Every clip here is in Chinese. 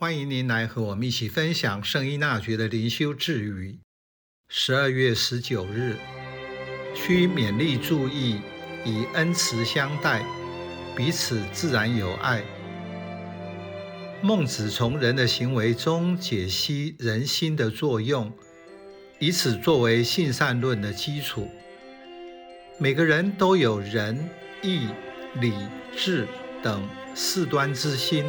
欢迎您来和我们一起分享圣依纳爵的灵修智语。十二月十九日，需勉励注意，以恩慈相待，彼此自然有爱。孟子从人的行为中解析人心的作用，以此作为性善论的基础。每个人都有仁、义、礼、智等四端之心。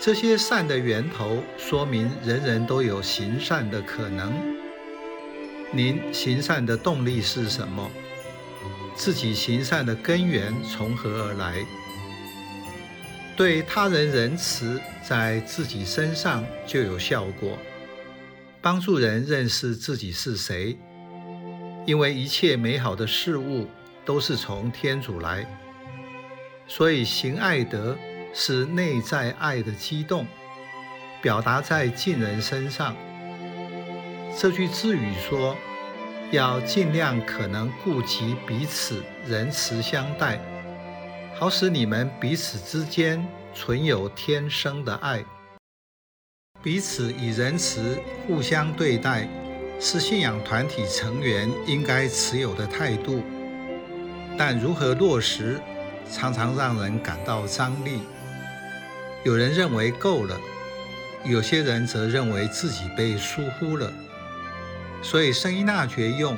这些善的源头，说明人人都有行善的可能。您行善的动力是什么？自己行善的根源从何而来？对他人仁慈，在自己身上就有效果，帮助人认识自己是谁。因为一切美好的事物都是从天主来，所以行爱德。是内在爱的激动，表达在近人身上。这句智语说，要尽量可能顾及彼此仁慈相待，好使你们彼此之间存有天生的爱。彼此以仁慈互相对待，是信仰团体成员应该持有的态度。但如何落实，常常让人感到张力。有人认为够了，有些人则认为自己被疏忽了。所以圣依纳爵用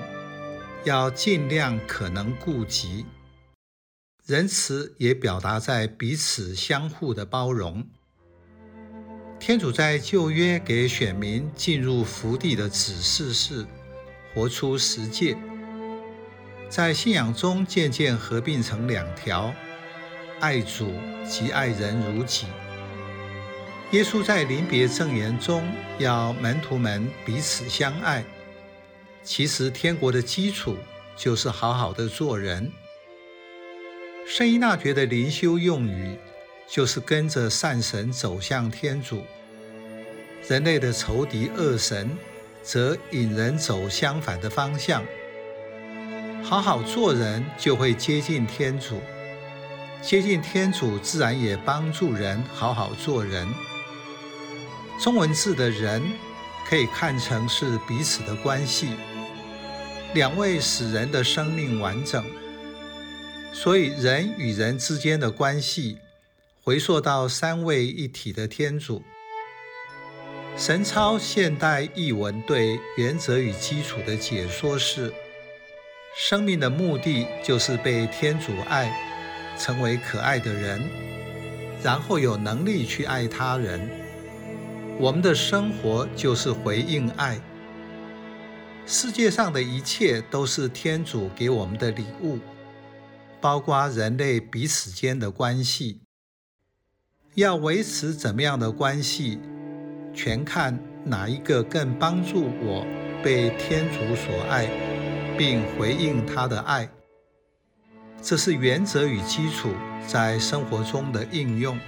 要尽量可能顾及，仁慈也表达在彼此相互的包容。天主在旧约给选民进入福地的指示是活出十诫，在信仰中渐渐合并成两条：爱主及爱人如己。耶稣在临别赠言中要门徒们彼此相爱。其实天国的基础就是好好的做人。圣依纳爵的灵修用语就是跟着善神走向天主，人类的仇敌恶神则引人走相反的方向。好好做人就会接近天主，接近天主自然也帮助人好好做人。中文字的人可以看成是彼此的关系，两位使人的生命完整，所以人与人之间的关系回溯到三位一体的天主。神操现代译文对原则与基础的解说是：生命的目的就是被天主爱，成为可爱的人，然后有能力去爱他人。我们的生活就是回应爱。世界上的一切都是天主给我们的礼物，包括人类彼此间的关系。要维持怎么样的关系，全看哪一个更帮助我被天主所爱，并回应他的爱。这是原则与基础在生活中的应用。